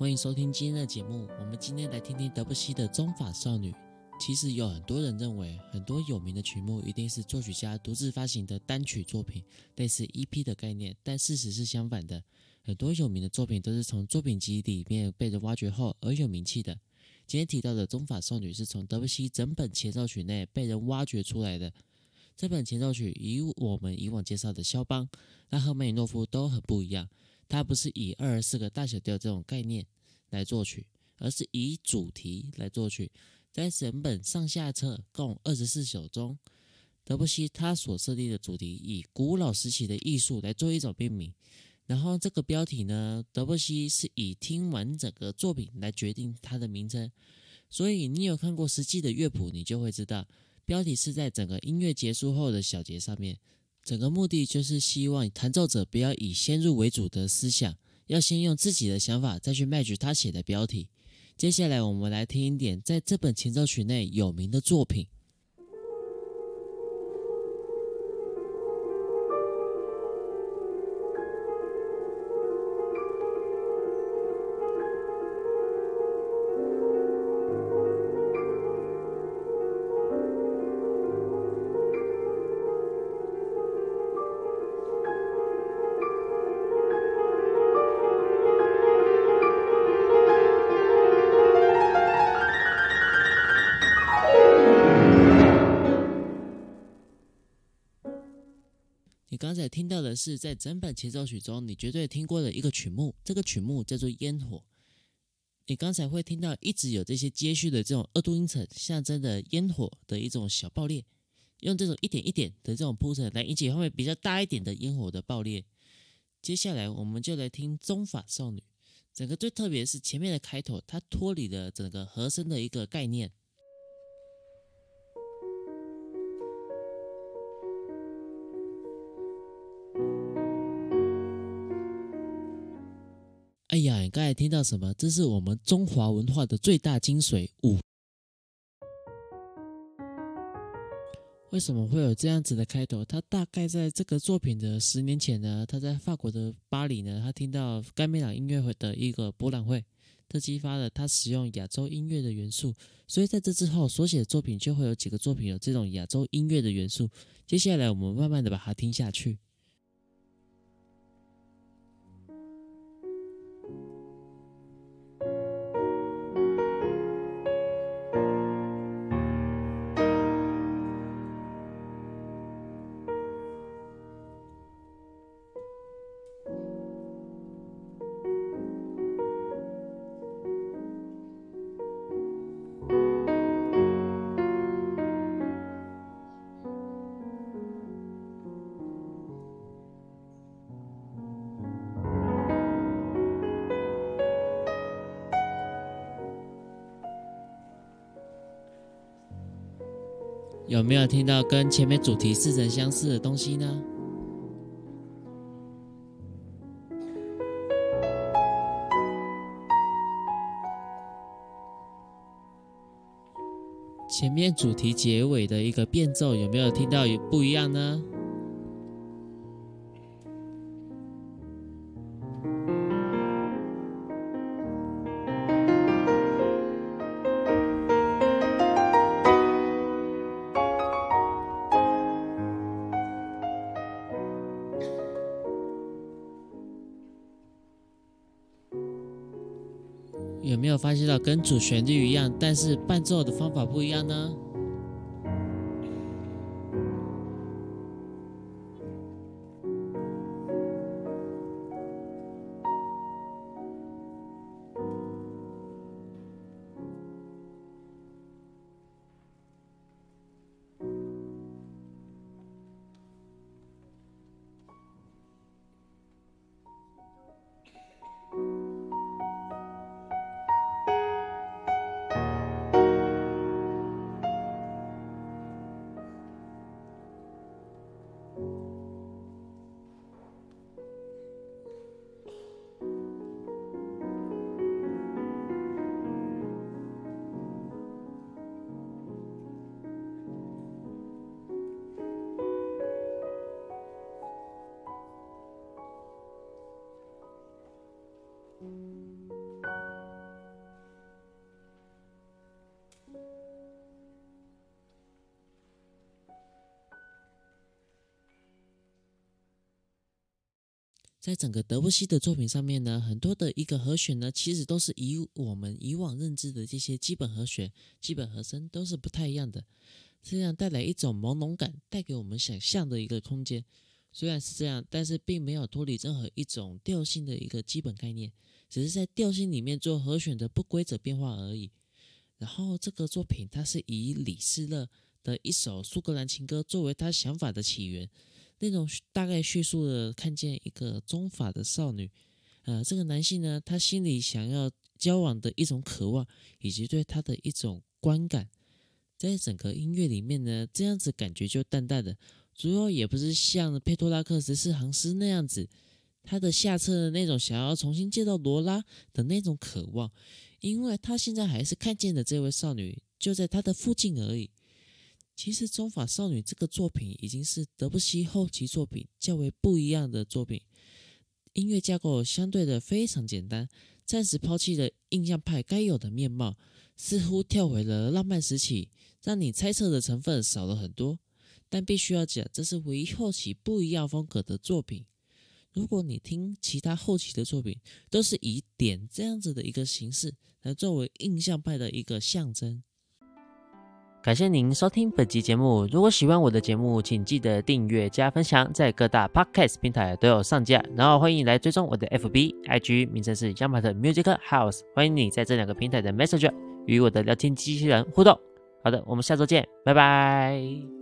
欢迎收听今天的节目。我们今天来听听德布西的《中法少女》。其实有很多人认为，很多有名的曲目一定是作曲家独自发行的单曲作品，类似 EP 的概念。但事实是相反的，很多有名的作品都是从作品集里面被人挖掘后而有名气的。今天提到的《中法少女》是从德布西整本前奏曲内被人挖掘出来的。这本前奏曲与我们以往介绍的肖邦、拉赫曼尼诺夫都很不一样，它不是以二十四个大小调这种概念来作曲，而是以主题来作曲。在整本上下册共二十四首中，德布西他所设立的主题以古老时期的艺术来做一种命名。然后这个标题呢，德布西是以听完整个作品来决定它的名称。所以你有看过实际的乐谱，你就会知道，标题是在整个音乐结束后的小节上面。整个目的就是希望弹奏者不要以先入为主的思想，要先用自己的想法再去 match 他写的标题。接下来，我们来听一点在这本前奏曲内有名的作品。的是在整本前奏曲中你绝对听过的一个曲目，这个曲目叫做《烟火》。你刚才会听到一直有这些接续的这种二度音程，象征的烟火的一种小爆裂，用这种一点一点的这种铺陈来引起后面比较大一点的烟火的爆裂。接下来我们就来听《中法少女》，整个最特别是前面的开头，它脱离了整个和声的一个概念。哎呀，你刚才听到什么？这是我们中华文化的最大精髓五。为什么会有这样子的开头？他大概在这个作品的十年前呢，他在法国的巴黎呢，他听到甘美朗音乐会的一个博览会，这激发了他使用亚洲音乐的元素，所以在这之后所写的作品就会有几个作品有这种亚洲音乐的元素。接下来我们慢慢的把它听下去。有没有听到跟前面主题似曾相似的东西呢？前面主题结尾的一个变奏，有没有听到有不一样呢？有没有发现到跟主旋律一样，但是伴奏的方法不一样呢？在整个德布西的作品上面呢，很多的一个和弦呢，其实都是以我们以往认知的这些基本和弦、基本和声都是不太一样的，这样带来一种朦胧感，带给我们想象的一个空间。虽然是这样，但是并没有脱离任何一种调性的一个基本概念，只是在调性里面做和弦的不规则变化而已。然后这个作品它是以李斯勒的一首苏格兰情歌作为他想法的起源。那种大概叙述了看见一个中法的少女，呃，这个男性呢，他心里想要交往的一种渴望，以及对他的一种观感，在整个音乐里面呢，这样子感觉就淡淡的，主要也不是像佩托拉克十四行诗那样子，他的下册的那种想要重新见到罗拉的那种渴望，因为他现在还是看见的这位少女就在他的附近而已。其实《中法少女》这个作品已经是德布西后期作品较为不一样的作品，音乐架构相对的非常简单，暂时抛弃了印象派该有的面貌，似乎跳回了浪漫时期，让你猜测的成分少了很多。但必须要讲，这是唯一后期不一样风格的作品。如果你听其他后期的作品，都是以点这样子的一个形式来作为印象派的一个象征。感谢您收听本期节目。如果喜欢我的节目，请记得订阅加分享，在各大 podcast 平台都有上架。然后欢迎来追踪我的 FB、IG，名称是 y a m a t Music House。欢迎你在这两个平台的 Messenger 与我的聊天机器人互动。好的，我们下周见，拜拜。